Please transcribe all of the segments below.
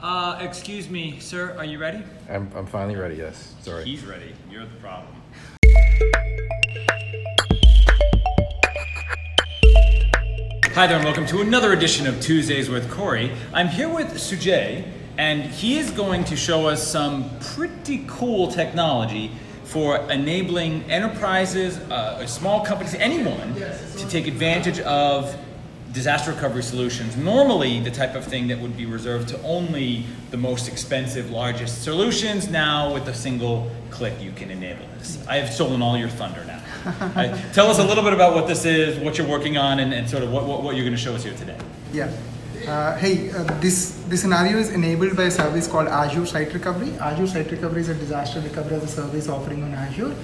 Uh, excuse me, sir, are you ready? I'm, I'm finally ready, yes. Sorry. He's ready. You're the problem. Hi there, and welcome to another edition of Tuesdays with Corey. I'm here with Sujay, and he is going to show us some pretty cool technology for enabling enterprises, uh, small companies, anyone to take advantage of disaster recovery solutions. Normally, the type of thing that would be reserved to only the most expensive, largest solutions. Now, with a single click, you can enable this. I have stolen all your thunder now. Uh, tell us a little bit about what this is, what you're working on, and, and sort of what, what, what you're going to show us here today. Yeah. Uh, hey, uh, this this scenario is enabled by a service called Azure Site Recovery. Azure Site Recovery is a disaster recovery as a service offering on Azure,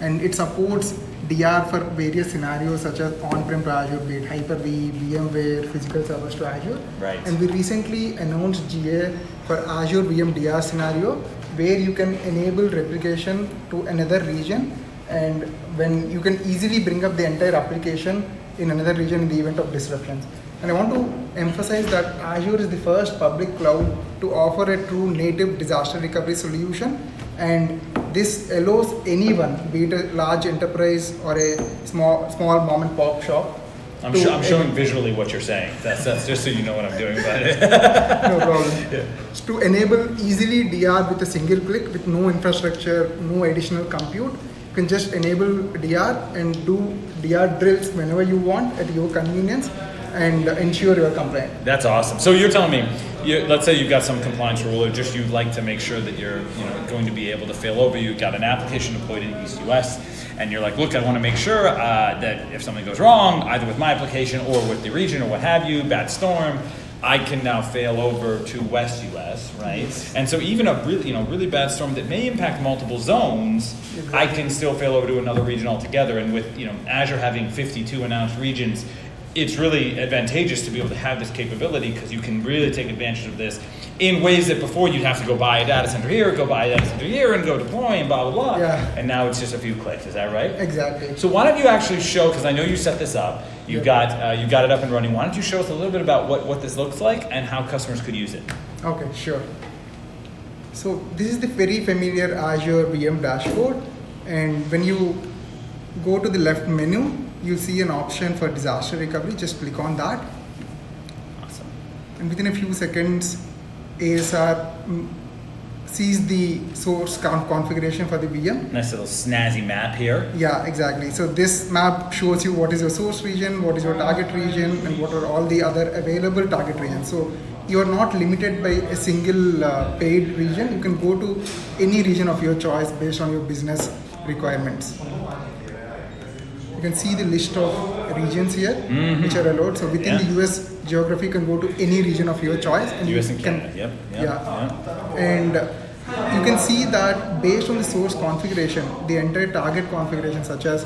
and it supports DR for various scenarios such as on-prem to Azure, be it Hyper-V, VMware, physical servers to Azure. Right. And we recently announced GA for Azure VM DR scenario, where you can enable replication to another region, and when you can easily bring up the entire application in another region in the event of disruptions. And I want to emphasize that Azure is the first public cloud to offer a true native disaster recovery solution. And this allows anyone, be it a large enterprise or a small small mom and pop shop. I'm, sho- I'm showing visually what you're saying. That's, that's just so you know what I'm doing about it. no problem. To enable easily DR with a single click with no infrastructure, no additional compute, you can just enable DR and do DR drills whenever you want at your convenience and ensure you're compliant. That's awesome. So you're telling me, you, let's say you've got some compliance rule, or just you'd like to make sure that you're, you know, going to be able to fail over. You've got an application deployed in East US, and you're like, look, I want to make sure uh, that if something goes wrong, either with my application or with the region or what have you, bad storm, I can now fail over to West US, right? And so even a really, you know, really bad storm that may impact multiple zones, I can still fail over to another region altogether. And with you know Azure having 52 announced regions, it's really advantageous to be able to have this capability because you can really take advantage of this in ways that before you'd have to go buy a data center here, go buy a data center here, and go deploy and blah blah blah. Yeah. And now it's just a few clicks. Is that right? Exactly. So why don't you actually show? Because I know you set this up. You Yeah. got uh, you got it up and running. Why don't you show us a little bit about what, what this looks like and how customers could use it? Okay, sure. So this is the very familiar Azure VM dashboard, and when you go to the left menu, you'll see an option for disaster recovery. Just click on that, Awesome. and within a few seconds, ASR mm, sees the source count configuration for the VM. Nice little snazzy map here. Yeah, exactly. So this map shows you what is your source region, what is your target region, and what are all the other available target regions. So you are not limited by a single uh, paired region. You can go to any region of your choice based on your business requirements. You can see the list of regions here, which are allowed. So within Yeah. the US geography, you can go to any region of your choice. And U.S. and can- Canada. Yep. yep yeah. And uh, you can see that based on the source configuration, the entire target configuration, such as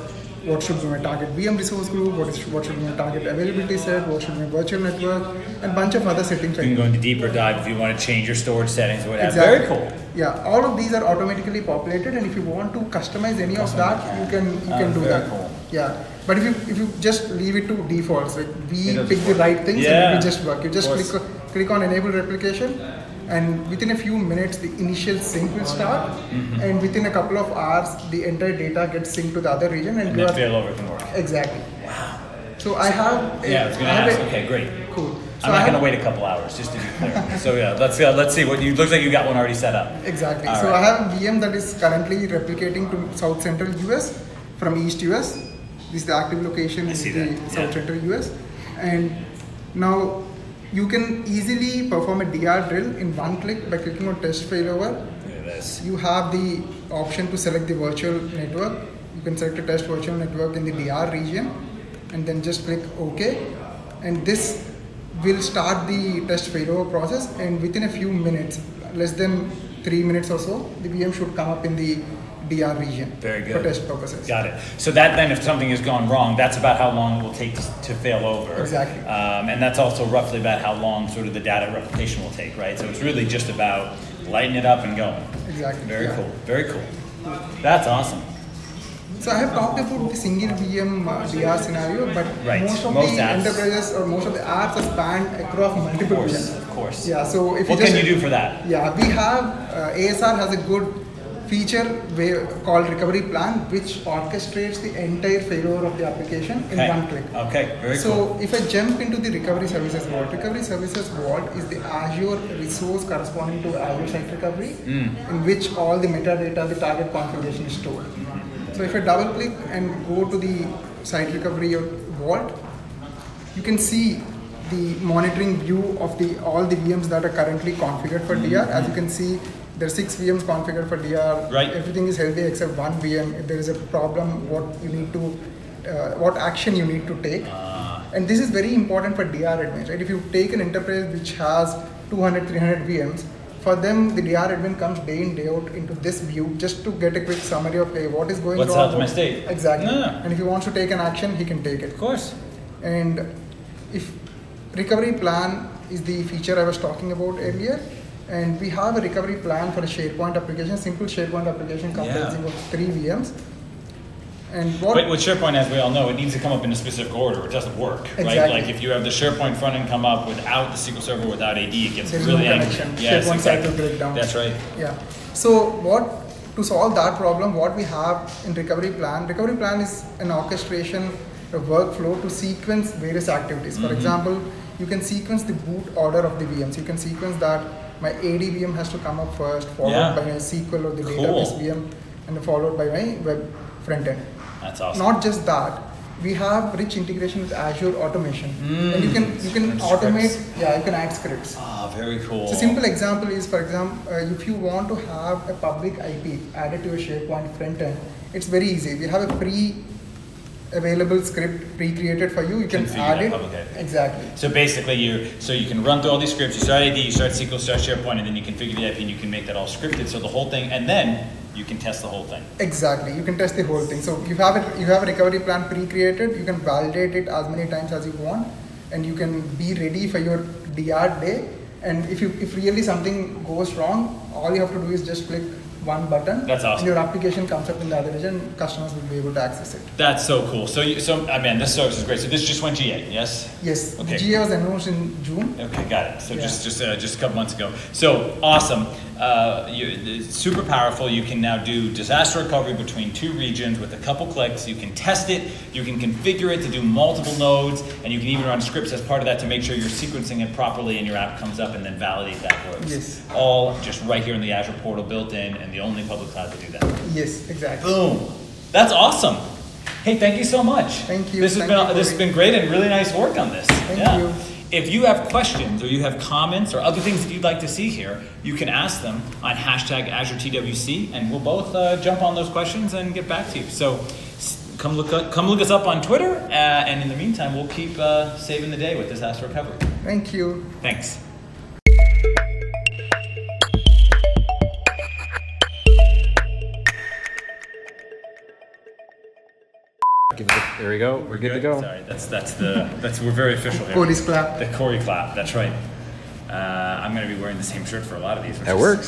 what should be my target VM resource group, what, is, what should be my target availability set, what should be my virtual network, and bunch of other settings. You can go into deeper dive if you want to change your storage settings or whatever. Exactly. Very cool. Yeah, all of these are automatically populated, and if you want to customize any of that, you can you Oh, can do very that. cool. Yeah, but if you if you just leave it to defaults, like we pick the right things Yeah, and it will just work. You just click on- click on enable replication, and within a few minutes the initial sync will start, Mm-hmm. and within a couple of hours the entire data gets synced to the other region, and, And you are failover can exactly. Wow. So I have. a- Yeah, I was gonna have ask. a- Okay, great. Cool. So I'm not going to wait a couple hours, just to be clear. so yeah, let's uh, let's see what you looks like. You got one already set up. Exactly. All so right. I have a VM that is currently replicating to South Central US from East US. This is the active location in the that, South yeah. Central US. And now you can easily perform a DR drill in one click by clicking on test failover. This. You have the option to select the virtual network. You can select a test virtual network in the DR region and then just click OK. And this will start the test failover process and within a few minutes, less than three minutes or so, the VM should come up in the DR region Very for good. test purposes. Got it. So that then, if something has gone wrong, that's about how long it will take to, to fail over. Exactly. Um, and that's also roughly about how long sort of the data replication will take, right? So it's really just about lighting it up and going. Exactly. Very yeah. cool. Very cool. That's awesome. So I have talked about the single VM uh, DR scenario, but Right. most of Most the apps. enterprises or most of the apps are spanned across Of multiple course, VMs. of course. Yeah. So if What you just, can you do for that? Yeah, we have uh, ASR has a good feature called recovery plan, which orchestrates the entire failover of the application in Okay. one click. Okay, very so cool. if I jump into the recovery services vault, recovery services vault is the Azure resource corresponding to Azure Site Recovery, Hmm. in which all the metadata, the target configuration is stored. So if I double click and go to the site recovery vault, you can see the monitoring view of the all the VMs that are currently configured for DR. As you can see, there are six VMs configured for DR. Right. Everything is healthy except one VM. If there is a problem, what you need to, uh, what action you need to take. Ah. and this is very important for DR admins, right? If you take an enterprise which has 200, 300 VMs, for them the DR admin comes day in day out into this view just to get a quick summary of hey what is going What's wrong. of my state? Exactly. No, no. And if he wants to take an action, he can take it. Of course. And if recovery plan is the feature I was talking about earlier, and we have a recovery plan for a SharePoint application, simple SharePoint application comprising Yeah. of three VMs. And what But with SharePoint, as we all know, it needs to come up in a specific order. It doesn't work, right? Like if you have the SharePoint front end come up without the SQL Server, without AD, it gets There's no really angry. Yes, SharePoint exactly. cycle breakdown. That's right. Yeah. So what to solve that problem, what we have in recovery plan, recovery plan is an orchestration, a workflow to sequence various activities. For Mhm. example, you can sequence the boot order of the VMs. You can sequence that my AD VM has to come up first, followed Yeah. by my SQL or the Cool. database VM, and followed by my web front end. That's awesome. Not just that, we have rich integration with Azure automation, and you can you can Mm, automate. scripts. Yeah, you can add scripts. Ah, very cool. So simple example is, for example, uh, if you want to have a public IP added to your SharePoint front end, it's very easy. We have a pre available script pre-created for you. You can Configure add it. Exactly. So basically, you so you can run through all these scripts. You start AD, you start SQL, start SharePoint, and then you configure the IP, and you can make that all scripted. So the whole thing, and then you can test the whole thing. Exactly. You can test the whole thing. So you have it. You have a recovery plan pre-created. You can validate it as many times as you want, and you can be ready for your DR day. And if you if really something goes wrong, all you have to do is just click one button. That's awesome. And your application comes up in the other region. Customers will be able to access it. That's so cool. So you, so I mean, this service is great. So this just went GA, yes? Yes. Okay. The GA was announced in June. Okay, got it. So Yeah. just just uh, just a couple months ago. So awesome. Uh, you, it's super powerful. You can now do disaster recovery between two regions with a couple clicks. You can test it. You can configure it to do multiple nodes, and you can even run scripts as part of that to make sure you're sequencing it properly, and your app comes up, and then validate that works. Yes. All just right here in the Azure portal, built in, and the only public cloud to do that. Yes, exactly. Boom. That's awesome. Hey, thank you so much. Thank you. This has Thank been this has been great and really nice work on this. Thank yeah. you. If you have questions or you have comments or other things that you'd like to see here, you can ask them on hashtag AzureTWC, and we'll both uh, jump on those questions and get back to you. So come look up, come look us up on Twitter, uh, and in the meantime, we'll keep uh, saving the day with disaster recovery. Thank you. Thanks. There we go. We're good to go. Sorry, that's that's the that's we're very official here. Corey's clap. The Corey clap. That's right. Uh, I'm going to be wearing the same shirt for a lot of these. which That is- works.